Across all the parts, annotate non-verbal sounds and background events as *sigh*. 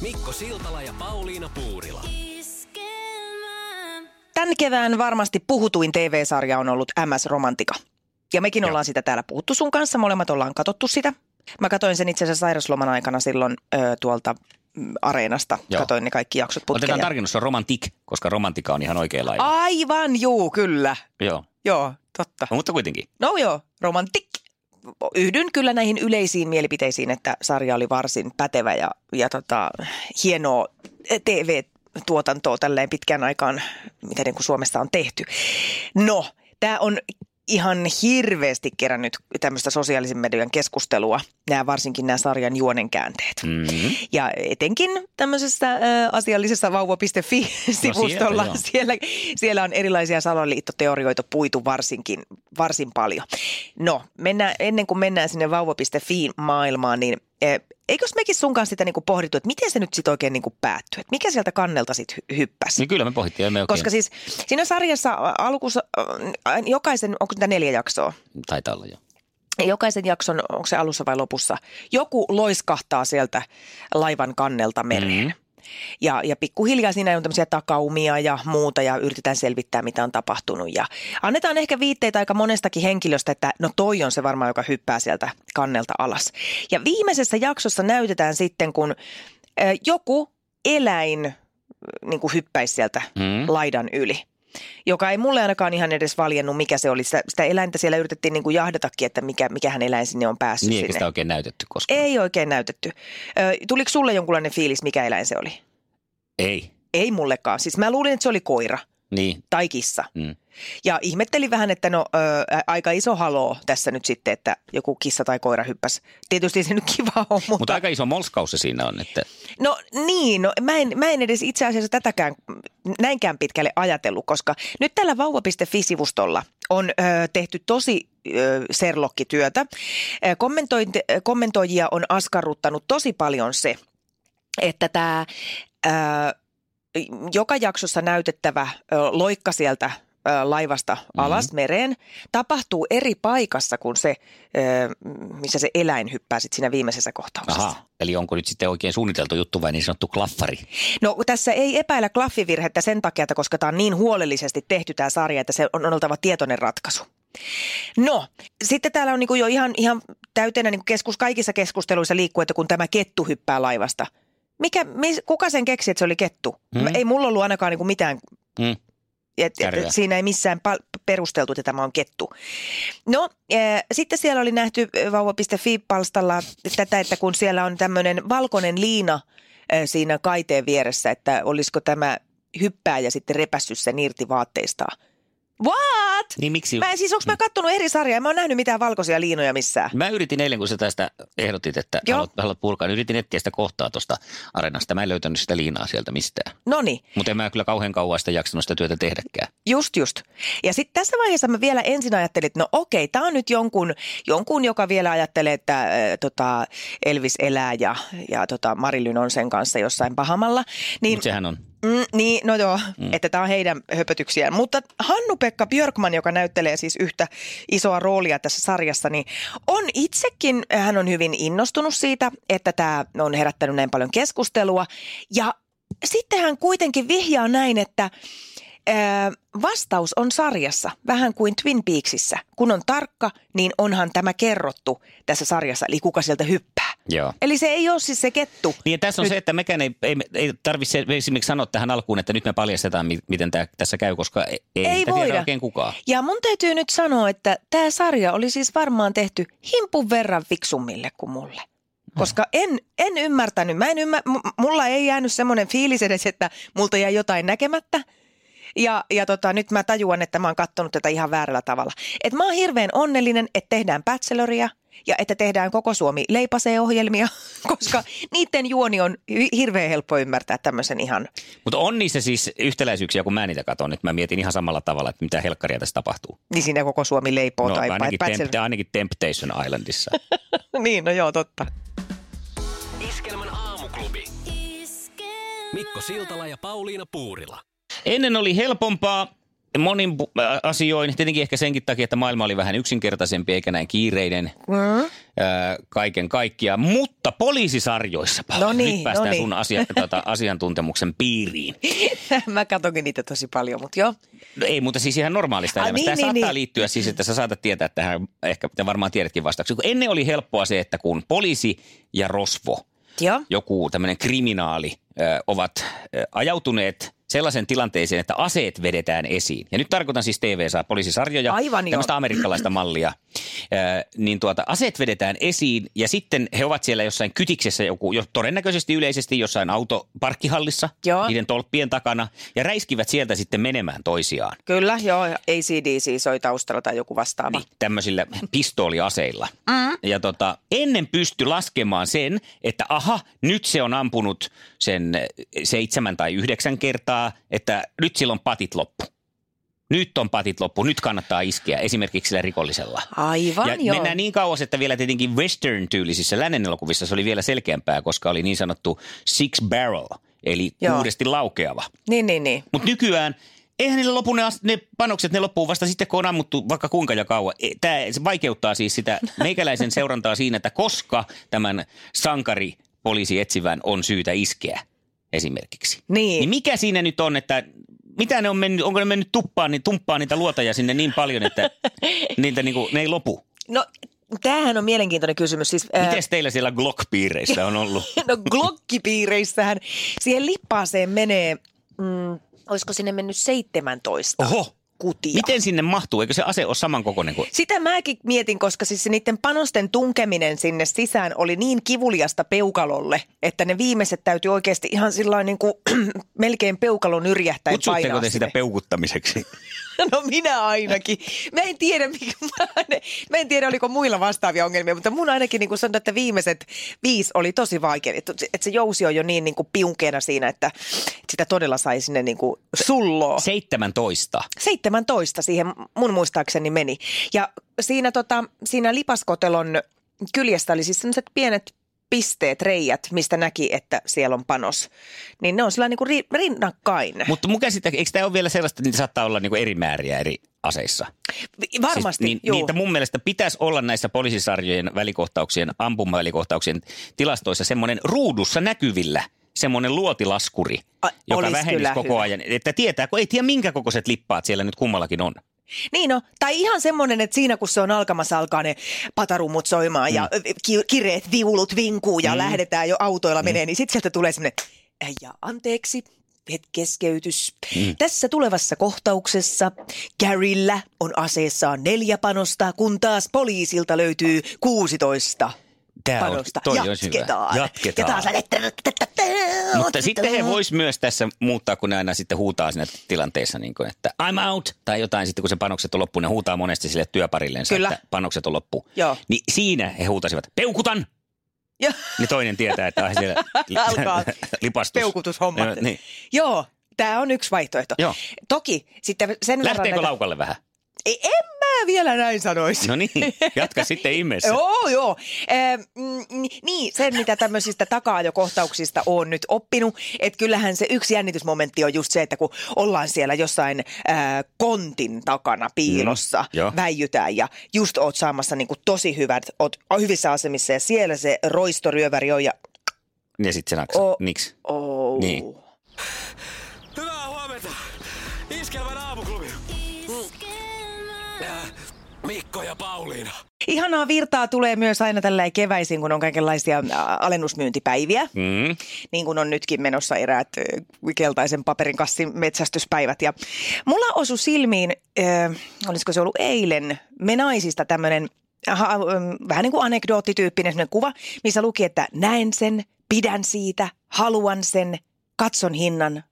Mikko Siltala ja Pauliina Puurila. Tämän kevään varmasti puhutuin TV-sarja on ollut MS Romantika. Ja mekin Joo. ollaan sitä täällä puhuttu sun kanssa, molemmat ollaan katsottu sitä. Mä katsoin sen itse asiassa sairasloman aikana silloin ö, tuolta mm, areenasta. Joo. Katoin ne kaikki jaksot putkeen. Otetaan ja- tarkennus, se on romantik, koska romantika on ihan oikea lailla. Aivan, juu, kyllä. Joo, Joo, totta. no, mutta kuitenkin. No joo, romantik. Yhdyn kyllä näihin yleisiin mielipiteisiin, että sarja oli varsin pätevä ja, ja tota, hienoa TV-tuotantoa tälleen pitkään aikaan, mitä niin kuin Suomessa on tehty. No, tämä on ihan hirveästi kerännyt tämmöistä sosiaalisen median keskustelua, nämä varsinkin nämä sarjan juonenkäänteet. Mm-hmm. Ja etenkin tämmöisessä äh, asiallisessa vauva.fi-sivustolla, No sieltä, joo. siellä, siellä on erilaisia salaliittoteorioita puitu varsinkin, varsin paljon. No, mennään, ennen kuin mennään sinne vauva.fi-maailmaan, niin eikös mekin sun kanssa sitä niinku pohdittu, että miten se nyt sitten oikein niinku päättyy? Että mikä sieltä kannelta sitten hy- hyppäsi? Niin kyllä me pohdittiin, me Koska siis siinä sarjassa alkussa, äh, jokaisen, onko sitä neljä jaksoa? taitaa olla jo. jokaisen jakson, onko se alussa vai lopussa, joku loiskahtaa sieltä laivan kannelta mereen. Mhm. Ja, ja pikkuhiljaa siinä on tämmöisiä takaumia ja muuta ja yritetään selvittää, mitä on tapahtunut. Ja annetaan ehkä viitteitä aika monestakin henkilöstä, että no toi on se varmaan, joka hyppää sieltä kannelta alas. Ja viimeisessä jaksossa näytetään sitten, kun joku eläin niin kuin hyppäisi sieltä Mm. laidan yli joka ei mulle ainakaan ihan edes valjennut, mikä se oli. Sitä, sitä eläintä siellä yritettiin niin kuin jahdatakin, että mikä, mikähän eläin sinne on päässyt Niin, sinne. sitä oikein näytetty koskaan. Ei oikein näytetty. Ö, tuliko sulle jonkunlainen fiilis, mikä eläin se oli? Ei. Ei mullekaan. Siis mä luulin, että se oli koira Niin. tai kissa. Mm. Ja ihmettelin vähän, että no ö, aika iso haloo tässä nyt sitten, että joku kissa tai koira hyppäsi. Tietysti se nyt kiva on, mutta... Mutta aika iso molskaus se siinä on, että No niin, no mä en, mä en edes itse asiassa tätäkään näinkään pitkälle ajatellut, koska nyt tällä vauva.fi-sivustolla on ö, tehty tosi serlokkityötä. Kommentoijia on askarruttanut tosi paljon se, että tämä joka jaksossa näytettävä loikka sieltä laivasta alas mereen tapahtuu eri paikassa kuin se, missä se eläin hyppää sit siinä viimeisessä kohtauksessa. aha, eli onko nyt sitten oikein suunniteltu juttu vai niin sanottu klaffari? No tässä ei epäillä klaffivirhettä sen takia, että koska tämä on niin huolellisesti tehty tämä sarja, että se on oltava tietoinen ratkaisu. No, sitten täällä on niinku jo ihan, ihan täytenä niinku keskus, kaikissa keskusteluissa liikkuu, että kun tämä kettu hyppää laivasta. Mikä, mis, kuka sen keksi, että se oli kettu? Hmm. Ei mulla ollut ainakaan niinku mitään, Mm. et, et, siinä ei missään pal- perusteltu, että tämä on kettu. No, äh, sitten siellä oli nähty äh, vauva.fi-palstalla tätä, että kun siellä on tämmöinen valkoinen liina äh, siinä kaiteen vieressä, että olisiko tämä hyppääjä sitten repässyt sen irti vaatteistaan. What? Niin miksi? Mä, siis onko mä kattonut eri sarjaa? Mä oon nähnyt mitään valkoisia liinoja missään. Mä yritin eilen, kun sä tästä ehdotit, että Joo. haluat, haluat purkaa, niin yritin etsiä sitä kohtaa tuosta arenasta. Mä en löytänyt sitä liinaa sieltä mistään. Noniin. Mutta en mä kyllä kauhean kauan sitä jaksanut sitä työtä tehdäkään. Just just. Ja sitten tässä vaiheessa mä vielä ensin ajattelin, että no okei, tämä on nyt jonkun, jonkun, joka vielä ajattelee, että äh, tota, Elvis elää ja, ja tota, Marilyn on sen kanssa jossain pahamalla. Niin, Mutta sehän on. mm, niin, no joo, mm. että tämä on heidän höpötyksiään. Mutta Hannu-Pekka Björkman, joka näyttelee siis yhtä isoa roolia tässä sarjassa, niin on itsekin, hän on hyvin innostunut siitä, että tämä on herättänyt näin paljon keskustelua. Ja sitten hän kuitenkin vihjaa näin, että ää, vastaus on sarjassa, vähän kuin Twin Peaksissä. Kun on tarkka, niin onhan tämä kerrottu tässä sarjassa, eli kuka sieltä hyppää. Joo. Eli se ei ole siis se kettu. Niin tässä on Nyt- se, että mekään ei, ei, ei tarvitse esimerkiksi sanoa tähän alkuun, että nyt me paljastetaan, mi- miten tämä tässä käy, koska ei, ei, Ei sitä voida. tiedä oikein kukaan. Ja mun täytyy nyt sanoa, että tämä sarja oli siis varmaan tehty himpun verran fiksummille kuin mulle. Koska en, en ymmärtänyt, mä en ymmär, mulla ei jäänyt semmoinen fiilis edes, että multa jäi jotain näkemättä. Ja, ja tota, nyt mä tajuan, että mä oon kattonut tätä ihan väärällä tavalla. Et mä oon hirveän onnellinen, että tehdään Bacheloria, ja että tehdään koko Suomi leipasee-ohjelmia, *laughs* koska niiden juoni on hi- hirveän helppo ymmärtää tämmöisen ihan. Mutta on niissä siis yhtäläisyyksiä, kun mä niitä katson. Nyt mä mietin ihan samalla tavalla, että mitä helkkaria tässä tapahtuu. Niin siinä koko Suomi leipoo No tai ainakin, paitsi- tempt, ainakin Temptation Islandissa. *laughs* Niin, no joo, totta. Iskelmän aamuklubi. Mikko Siltala ja Pauliina Puurila. Ennen oli helpompaa monin asioin, tietenkin ehkä senkin takia, että maailma oli vähän yksinkertaisempi eikä näin kiireinen Mm. ää, kaiken kaikkiaan. Mutta poliisisarjoissa, No niin, nyt päästään no niin. sun asia, *laughs* tuota, asiantuntemuksen piiriin. *laughs* Mä katonkin niitä tosi paljon, mutta joo. No ei, mutta siis ihan normaalista Ai, elämästä. niin, Tämä niin, saattaa niin. liittyä siis, että sä saatat tietää tähän, ehkä te varmaan tiedätkin vastauksia. Kun ennen oli helppoa se, että kun poliisi ja rosvo, Joo. joku tämmöinen kriminaali, ö, ovat ajautuneet sellaisen tilanteeseen, että aseet vedetään esiin. Ja nyt tarkoitan siis TV-saa poliisisarjoja, Aivan joo. tämmöistä amerikkalaista mallia. Ö, niin tuota, aseet vedetään esiin ja sitten he ovat siellä jossain kytiksessä, joku, jo, todennäköisesti yleisesti jossain autoparkkihallissa, Joo. niiden tolppien takana, ja räiskivät sieltä sitten menemään toisiaan. Kyllä, joo. ACDC soi taustalla tai joku vastaava. Niin, tämmöisillä pistooliaseilla. Mm. Ja tota, ennen pysty laskemaan sen, että aha, nyt se on ampunut sen seitsemän tai yhdeksän kertaa, että nyt silloin patit loppu. Nyt on patit loppu, nyt kannattaa iskeä esimerkiksi sillä rikollisella. Aivan, ja joo. mennään niin kauas, että vielä tietenkin western-tyylisissä lännen elokuvissa se oli vielä selkeämpää, koska oli niin sanottu six barrel, eli Joo. kuudesti laukeava. Niin, niin, niin. Mutta nykyään, eihän niille lopu ne, ne panokset, ne loppuu vasta sitten, kun on ammuttu vaikka kuinka ja kauan. Tämä se vaikeuttaa siis sitä meikäläisen seurantaa siinä, että koska tämän sankari poliisi etsivän on syytä iskeä esimerkiksi. Niin. Niin mikä siinä nyt on, että mitä ne on mennyt, onko ne mennyt tuppaan, niin tumppaan niitä luotaja sinne niin paljon, että *laughs* niiltä niinku, ne ei lopu? No, tämähän on mielenkiintoinen kysymys. Siis, ää, Miten teillä siellä Glock-piireissä on ollut? *laughs* No Glockipiireissähän siihen lippaaseen menee, mm, olisiko sinne mennyt 17 Oho, kutia. miten sinne mahtuu? Eikö se ase ole samankokoinen kuin... Sitä mäkin mietin, koska siis se niiden panosten tunkeminen sinne sisään oli niin kivuliasta peukalolle, että ne viimeiset täytyy oikeasti ihan sillä niin kuin *clears throat* melkein peukalon yrjähtäen Kutsutteko painaa te sitä peukuttamiseksi? *laughs* No minä ainakin. Mä en tiedä, mikä, *laughs* mä en tiedä oliko muilla vastaavia ongelmia, mutta mun ainakin niin kuin sanotaan, että viimeiset viisi oli tosi vaikea. Että että se jousi on jo niin, niin kuin piunkeena siinä, että sitä todella sai sinne niin kuin sulloa. 17. 17 siihen mun muistaakseni meni. Ja siinä, tota, siinä lipaskotelon kyljessä oli siis sellaiset pienet pisteet, reijät, mistä näki, että siellä on panos. Niin ne on sillä niin kuin ri- rinnakkain. Mutta mun käsittä, eikö tämä ole vielä sellaista, että niitä saattaa olla niinku eri määriä eri aseissa? Varmasti, siis, niin, niitä mun mielestä pitäisi olla näissä poliisisarjojen välikohtauksien, ampumavälikohtauksien tilastoissa semmoinen ruudussa näkyvillä semmoinen luotilaskuri, A- joka vähenisi koko hyvä. ajan. Että tietää, kun ei tiedä minkä kokoiset lippaat siellä nyt kummallakin on. Niin no, tai ihan semmoinen, että siinä kun se on alkamassa alkaa ne patarummut soimaan ja Mm. ki- kireet viulut vinkuu ja lähdetään jo autoilla menee, niin sitten sieltä tulee semmoinen, "Äh, ja anteeksi, keskeytys. Mm. Tässä tulevassa kohtauksessa Garyllä on aseessaan neljä panosta, kun taas poliisilta löytyy 16 Tää on- toi olisi hyvä. Jatketaan. Jatketaan. Mutta sitten he vois myös tässä muuttaa, kun ne aina sitten huutaa siinä tilanteessa, niin kuin, että I'm out, tai jotain sitten, kun se panokset on loppu, ne huutaa monesti sille työparillensa, Kyllä. että panokset on loppu. Joo. Niin siinä he huutasivat, peukutan! Ja Niin toinen tietää, että siellä *laughs* Alkaa lipastus. peukutushommat. Joo, Niin. Joo, tämä on yksi vaihtoehto. Joo. Toki sitten sen verran Lähteekö näitä- laukalle vähän? Ei, en mä vielä näin sanoisi. No niin, jatka sitten ihmeessä. *laughs* Joo, joo. Eh, mm, niin, sen mitä tämmöisistä taka-ajokohtauksista on nyt oppinut, että kyllähän se yksi jännitysmomentti on just se, että kun ollaan siellä jossain ää, kontin takana piilossa, Mm, joo. väijytään ja just oot saamassa niinku tosi hyvät, oot hyvissä asemissa ja siellä se roistoryöväri on ja Ja sitten se naksaa. O- Miksi? oh. Niin. Hyvää huomenta. Iskelmän aamuklubi. Äh, Mikko ja Pauliina. Ihanaa virtaa tulee myös aina tällä keväisin, kun on kaikenlaisia ää, alennusmyyntipäiviä. Mm. niin kuin on nytkin menossa eräät ö, keltaisen paperin kassin metsästyspäivät. Ja mulla osui silmiin, äh, olisiko se ollut eilen, me naisista tämmöinen vähän niin kuin anekdoottityyppinen kuva, missä luki, että näen sen, pidän siitä, haluan sen, katson hinnan,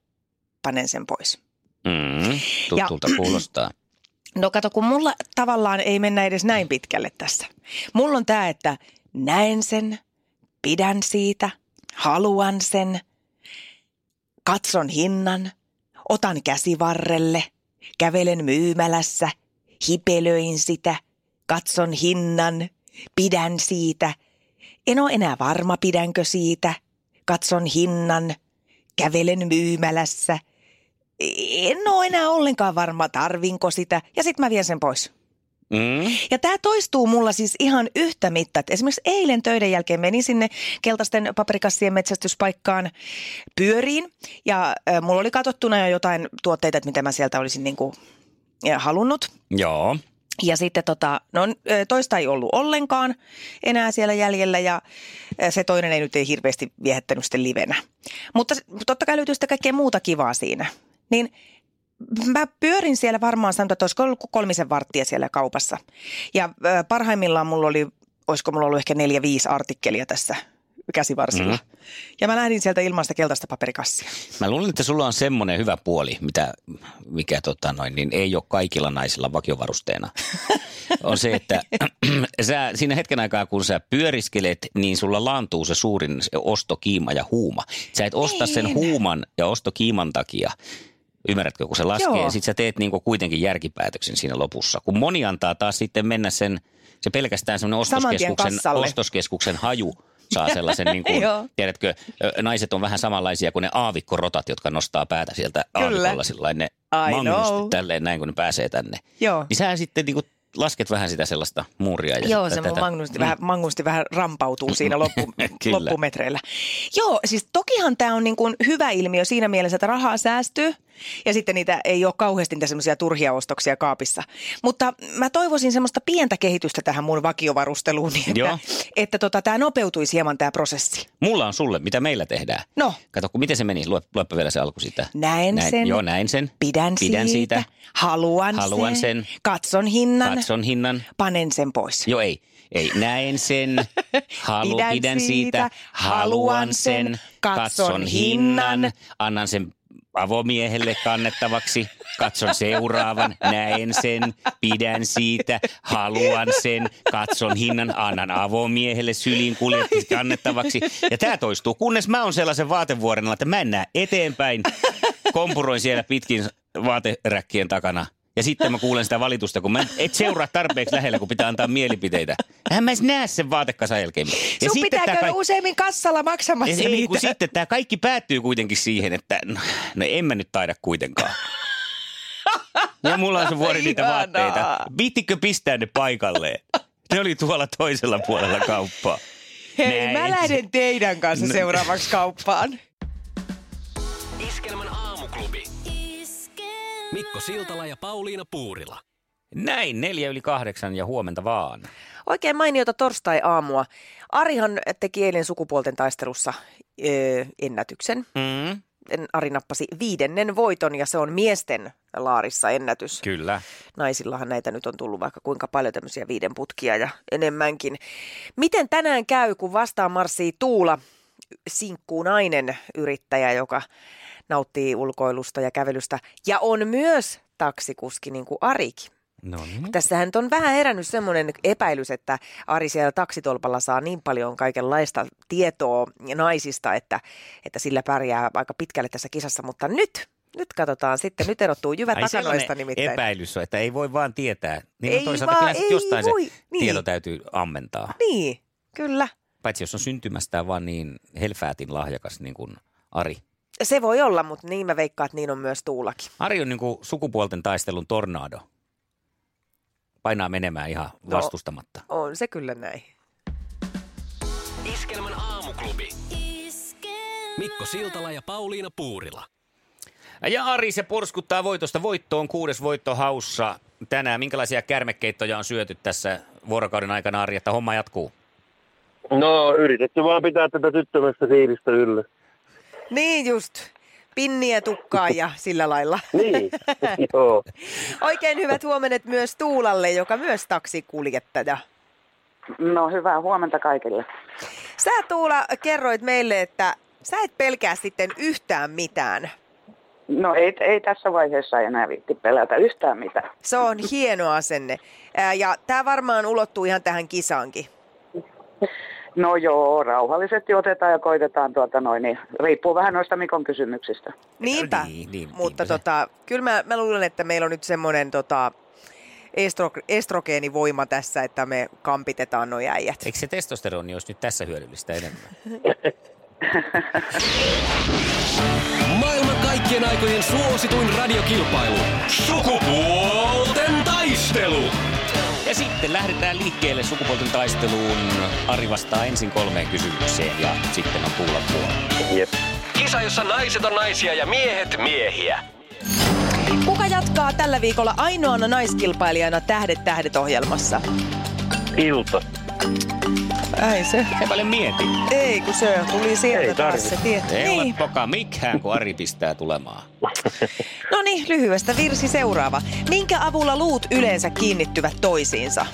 panen sen pois. Mm. Tutulta kuulostaa. No kato, kun mulla tavallaan ei mennä edes näin pitkälle tässä. Mulla on tämä, että näen sen, pidän siitä, haluan sen, katson hinnan, otan käsivarrelle, kävelen myymälässä, hipelöin sitä, katson hinnan, pidän siitä. En ole enää varma, pidänkö siitä. Katson hinnan, kävelen myymälässä. En ole enää ollenkaan varma, tarvinko sitä. Ja sitten mä vien sen pois. Mm. Ja tämä toistuu mulla siis ihan yhtä mittaa. Esimerkiksi eilen töiden jälkeen menin sinne keltaisten paprikassien metsästyspaikkaan pyöriin. Ja äh, mulla oli katsottuna jo jotain tuotteita, että mitä mä sieltä olisin niinku, halunnut. Joo. Ja sitten tota, no toista ei ollut ollenkaan enää siellä jäljellä ja se toinen ei nyt ei hirveästi viehättänyt sitten livenä. Mutta totta kai löytyy sitä kaikkea muuta kivaa siinä. Niin mä pyörin siellä varmaan sanotaan, että olisiko ollut kolmisen varttia siellä kaupassa. Ja parhaimmillaan mulla oli, olisiko mulla ollut ehkä neljä, viisi artikkelia tässä käsivarsilla. Mm. Ja mä lähdin sieltä ilman sitä keltaista paperikassia. Mä luulen, että sulla on semmoinen hyvä puoli, mitä, mikä tota noin, niin ei ole kaikilla naisilla vakiovarusteena. *laughs* on se, että *clears throat* sä, siinä hetken aikaa, kun sä pyöriskelet, niin sulla laantuu se suurin se ostokiima ja huuma. Sä et osta sen niin. huuman ja ostokiiman takia Ymmärrätkö, kun se laskee Joo. ja sitten sä teet niinku kuitenkin järkipäätöksen siinä lopussa. Kun moni antaa taas sitten mennä sen, se pelkästään semmoinen ostoskeskuksen, ostoskeskuksen haju saa sellaisen, *laughs* niin kuin, tiedätkö, naiset on vähän samanlaisia kuin ne aavikkorotat, jotka nostaa päätä sieltä Kyllä. aavikolla ne mangusti tälleen näin, kun ne pääsee tänne. Joo. Niin sä sitten niin kuin lasket vähän sitä sellaista muuria. Ja Joo, se tätä. mangusti, mm. vähän, mangusti vähän rampautuu siinä loppu, *laughs* loppumetreillä. Joo, siis tokihan tämä on niin kuin hyvä ilmiö siinä mielessä, että rahaa säästyy ja sitten niitä ei ole kauheasti niitä semmoisia turhia ostoksia kaapissa. Mutta mä toivoisin semmoista pientä kehitystä tähän mun vakiovarusteluun, niin *laughs* että, Joo. että tota, tämä nopeutuisi hieman tämä prosessi. Mulla on sulle, mitä meillä tehdään. No. Kato, kun miten se meni? Lue, luepa vielä se alku sitä. Näen näin, sen. Joo, näin sen. Pidän, Pidän siitä. siitä. Haluan, Haluan sen. sen. Katson hinnan. Katson hinnan. Panen sen pois. Joo, ei. Ei, näen sen, *laughs* halu, pidän, pidän siitä, siitä, haluan sen, katson hinnan, annan sen avomiehelle kannettavaksi. Katson seuraavan, näen sen, pidän siitä, haluan sen, katson hinnan, annan avomiehelle syliin kuljetti kannettavaksi. Ja tämä toistuu, kunnes mä oon sellaisen vaatevuoren että mä en näe eteenpäin. Kompuroin siellä pitkin vaateräkkien takana. Ja sitten mä kuulen sitä valitusta, kun mä et seuraa tarpeeksi lähellä, kun pitää antaa mielipiteitä. Hän mä edes näe sen vaatekasan jälkeen. Ja Sun pitää käydä ka- useimmin kassalla maksamassa ja niitä. Kun sitten tämä kaikki päättyy kuitenkin siihen, että no, no en mä nyt taida kuitenkaan. Ja mulla on se vuori niitä vaatteita. Viittikö pistää ne paikalleen? Ne oli tuolla toisella puolella kauppaa. Hei, Näin. mä lähden teidän kanssa no. seuraavaksi kauppaan. Iskelmän aamuklubi. Mikko Siltala ja Pauliina Puurila. Näin, neljä yli kahdeksan ja huomenta vaan. Oikein mainiota torstai-aamua. Arihan teki eilen sukupuolten taistelussa öö, ennätyksen. Mm. Ari nappasi viidennen voiton ja se on miesten laarissa ennätys. Kyllä. Naisillahan näitä nyt on tullut vaikka kuinka paljon tämmöisiä viiden putkia ja enemmänkin. Miten tänään käy, kun vastaan marssii Tuula, sinkkuu nainen yrittäjä, joka nauttii ulkoilusta ja kävelystä ja on myös taksikuski niin kuin Arikin. No niin. Tässähän on vähän herännyt semmoinen epäilys, että Ari siellä taksitolpalla saa niin paljon kaikenlaista tietoa naisista, että, että sillä pärjää aika pitkälle tässä kisassa, mutta nyt nyt katsotaan sitten, nyt erottuu jyvä takanoista nimittäin. epäilys on, että ei voi vaan tietää. Niin ei toisaalta vaan, ei jostain voi. se niin. tieto täytyy ammentaa. Niin, kyllä. Paitsi jos on syntymästään vaan niin helfäätin lahjakas niin kuin Ari. Se voi olla, mutta niin mä veikkaan, että niin on myös Tuulakin. Ari on niin kuin sukupuolten taistelun tornado. Painaa menemään ihan no, vastustamatta. On se kyllä näin. Iskelmän aamuklubi. Mikko Siltala ja Pauliina Puurila. Ja Ari se porskuttaa voitosta voittoon. Kuudes voitto haussa tänään. Minkälaisia kärmekeittoja on syöty tässä vuorokauden aikana, Ari, että homma jatkuu? No, yritetty vaan pitää tätä tyttömästä siiristä yllä. Niin just. Pinniä tukkaa ja sillä lailla. *laughs* niin, *laughs* joo. Oikein hyvät huomenet myös Tuulalle, joka myös taksikuljettaja. No hyvää huomenta kaikille. Sä Tuula kerroit meille, että sä et pelkää sitten yhtään mitään. No ei, ei tässä vaiheessa enää viitti pelätä yhtään mitään. Se on hieno asenne. Ja tämä varmaan ulottuu ihan tähän kisaankin. *laughs* No joo, rauhallisesti otetaan ja koitetaan tuota noin, niin riippuu vähän noista Mikon kysymyksistä. Niinpä, Niin, niin, mutta niinpä se. tota, kyllä mä, mä luulen, että meillä on nyt semmoinen tota, estro, estrogeenivoima tässä, että me kampitetaan nuo äijät. Eikö se testosteroni olisi nyt tässä hyödyllistä enemmän? *laughs* Maailman kaikkien aikojen suosituin radiokilpailu. Ja sitten lähdetään liikkeelle sukupuolten taisteluun. Ari vastaa ensin kolmeen kysymykseen ja sitten on Tuulan vuoro. Jep. Kisa, jossa naiset on naisia ja miehet miehiä. Kuka jatkaa tällä viikolla ainoana naiskilpailijana Tähdet tähdet ohjelmassa? Ilta. Ei se. Ei paljon mieti. Ei, kun se tuli sieltä Ei taas se tieto. Ei ole Niin. poka mikään, kun Ari pistää tulemaan. *laughs* No niin, lyhyestä virsi seuraava. Minkä avulla luut yleensä kiinnittyvät toisiinsa?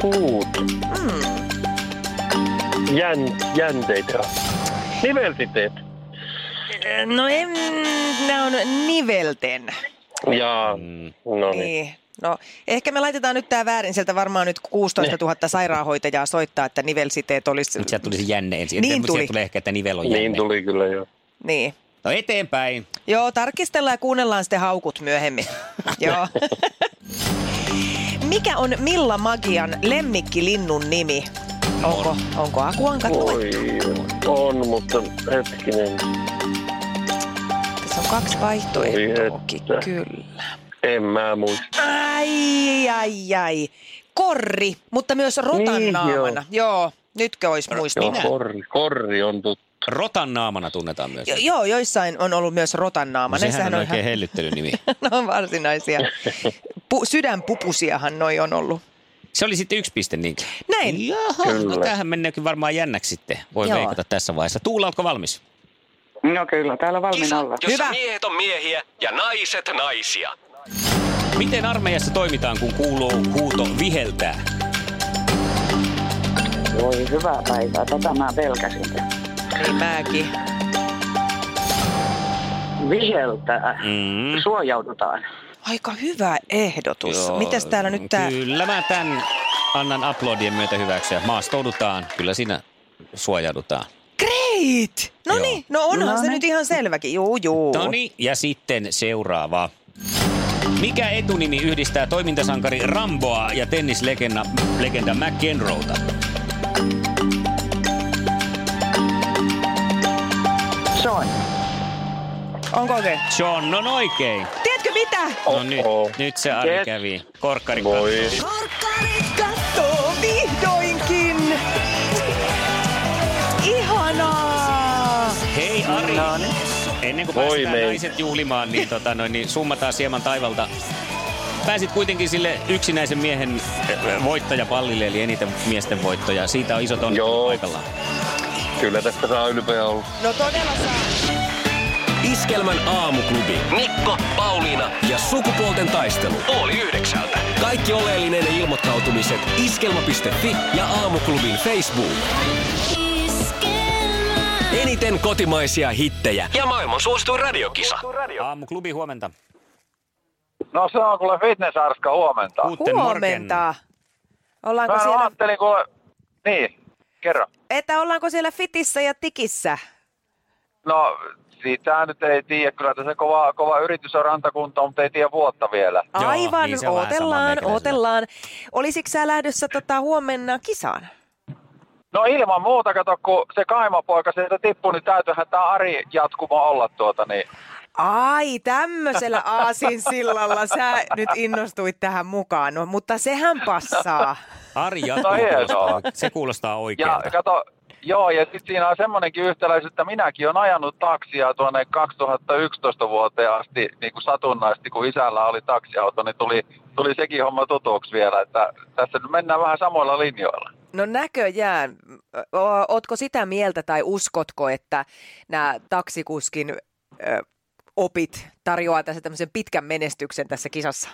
Puut. Mm. Jän, jänteitä. Niveltiteet. No en, nämä on nivelten. Jaa, Mm. no niin. Niin. No, ehkä me laitetaan nyt tämä väärin. Sieltä varmaan nyt 16 000 sairaanhoitajaa soittaa, että nivelsiteet olisi... Nyt sieltä tuli se jänne ensin. Niin Sieltä tuli. tulee ehkä, että nivel on jänne. Niin tuli kyllä jo. Niin. No eteenpäin. Joo, tarkistellaan ja kuunnellaan sitten haukut myöhemmin. *laughs* Joo. Mikä on Milla Magian lemmikkilinnun nimi? Onko, onko Akuankat Voi, on, mutta hetkinen. Tässä on kaksi vaihtoehtoakin, että. kyllä. En mä muista. Ai, ai, ai. Korri, mutta myös rotan Niin, naamana. Joo. Nytkö olisi Joo, muistunut? korri, korri on tuttu. Rotan naamana tunnetaan myös. Jo, joo, joissain on ollut myös rotan naama. no, sehän Näissähän on oikein hellyttelynimi. *laughs* no, on varsinaisia. Pu, sydänpupusiahan noi on ollut. Se oli sitten yksi piste niin. Näin. Jaha, Kyllä. no tämähän meneekin varmaan jännäksi sitten. Voi Joo. veikata tässä vaiheessa. Tuula, onko valmis? No kyllä, täällä valmiina olla. jossa Hyvä. miehet on miehiä ja naiset naisia. Miten armeijassa toimitaan, kun kuuluu huuto viheltää? Voi hyvää päivää, tätä mä pelkäsin. Niin mäkin. Viheltää. Mm. Suojaudutaan. Aika hyvä ehdotus. Joo, Mitäs täällä nyt tää... Kyllä mä tämän annan uploadien myötä hyväksyä. Maastoudutaan, kyllä siinä suojaudutaan. Great! No niin, no onhan No se niin. nyt ihan selväkin. Juu, juu. No niin, ja sitten seuraava. Mikä etunimi yhdistää toimintasankari Ramboa ja tennislegenda legenda McEnroeta? Sean. Onko oikein? John on oikein. Tiedätkö mitä? No nyt, Oh-oh. nyt se Ari kävi. Korkkari Voi. kattoo. Vihdoinkin! Ihanaa! Hei Ari, No niin. Ennen kuin Voi päästään naiset juhlimaan, niin, tota, noin, niin summataan hieman taivalta. Pääsit kuitenkin sille yksinäisen miehen äh, voittajapallille, eli eniten miesten voittoja. Siitä on isot onnittelut paikallaan. Kyllä tästä saa ylpeä olla. No todella saa. Iskelmän aamuklubi. Mikko, Pauliina ja sukupuolten taistelu. Oli yhdeksältä. Kaikki oleellinen ilmoittautumiset iskelma.fi ja aamuklubin Facebook. Eniten kotimaisia hittejä ja maailman suosituin radiokisa. Aamuklubi huomenta. No se on kuule fitnessarska huomenta. Guten morgen. Huomenta. Ollaanko Mä siellä, ajattelin kuule... Niin, kerro. että ollaanko siellä fitissä ja tikissä? No siitä nyt ei tiedä. Kyllä tässä kova, kova yritys on rantakunta, mutta ei tiedä vuotta vielä. Joo, Aivan, niin se on vähän sama otellaan, meikäläisellä. otellaan. Olisitko sä lähdössä tota, huomenna kisaan? No ilman muuta, kato, kun se kaimapoika sieltä tippui, niin täytyyhän tämä Ari jatkumo olla tuota niin. Ai, tämmöisellä aasinsillalla sä nyt innostuit tähän mukaan, no, mutta sehän passaa. Ari No jatkuu, hienoa. kuulostaa, se kuulostaa Ja oikealta. kato, joo, ja sitten siinä on semmoinenkin yhtäläisyys, että minäkin olen ajanut taksia tuonne 2011 vuoteen asti niin kuin satunnaisesti, kun isällä oli taksiauto, niin tuli, tuli sekin homma tutuksi vielä, että tässä nyt mennään vähän samoilla linjoilla. No näköjään. Ootko sitä mieltä tai uskotko, että nämä taksikuskin ö, opit tarjoaa tässä tämmöisen pitkän menestyksen tässä kisassa?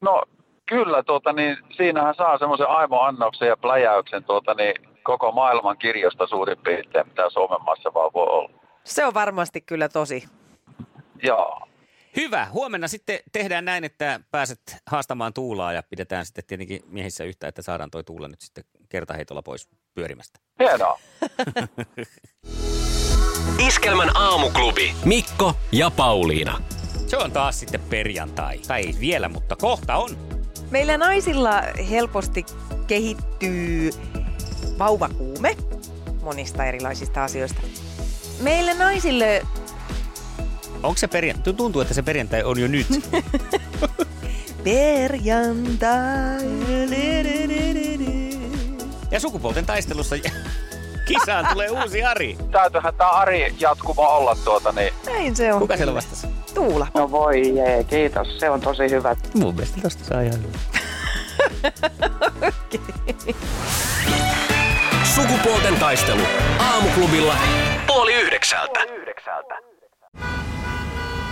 No kyllä, tuota, niin siinähän saa semmoisen aimoannoksen ja pläjäyksen tuota, niin, koko maailman kirjosta suurin piirtein, mitä Suomen maassa vaan voi olla. Se on varmasti kyllä tosi. Joo. Hyvä. Huomenna sitten tehdään näin, että pääset haastamaan Tuulaa ja pidetään sitten tietenkin miehissä yhtä, että saadaan toi Tuula nyt sitten kertaheitolla pois pyörimästä. Hienoa. *laughs* Iskelmän aamuklubi. Mikko ja Pauliina. Se on taas sitten perjantai. Tai ei vielä, mutta kohta on. Meillä naisilla helposti kehittyy vauvakuume monista erilaisista asioista. Meille naisille Onko se perjantai? Tuntuu, että se perjantai on jo nyt. *laughs* perjantai. Ja sukupuolten taistelussa *laughs* kisaan tulee uusi Ari. Täytyyhän tämä Ari jatkuva olla tuota, niin Näin se on. Kuka siellä vastasi? Tuula. No voi jee, kiitos. Se on tosi hyvä. Mun mielestä tosta saa ihan hyvä. *laughs* Sukupuolten taistelu. Aamuklubilla puoli yhdeksältä.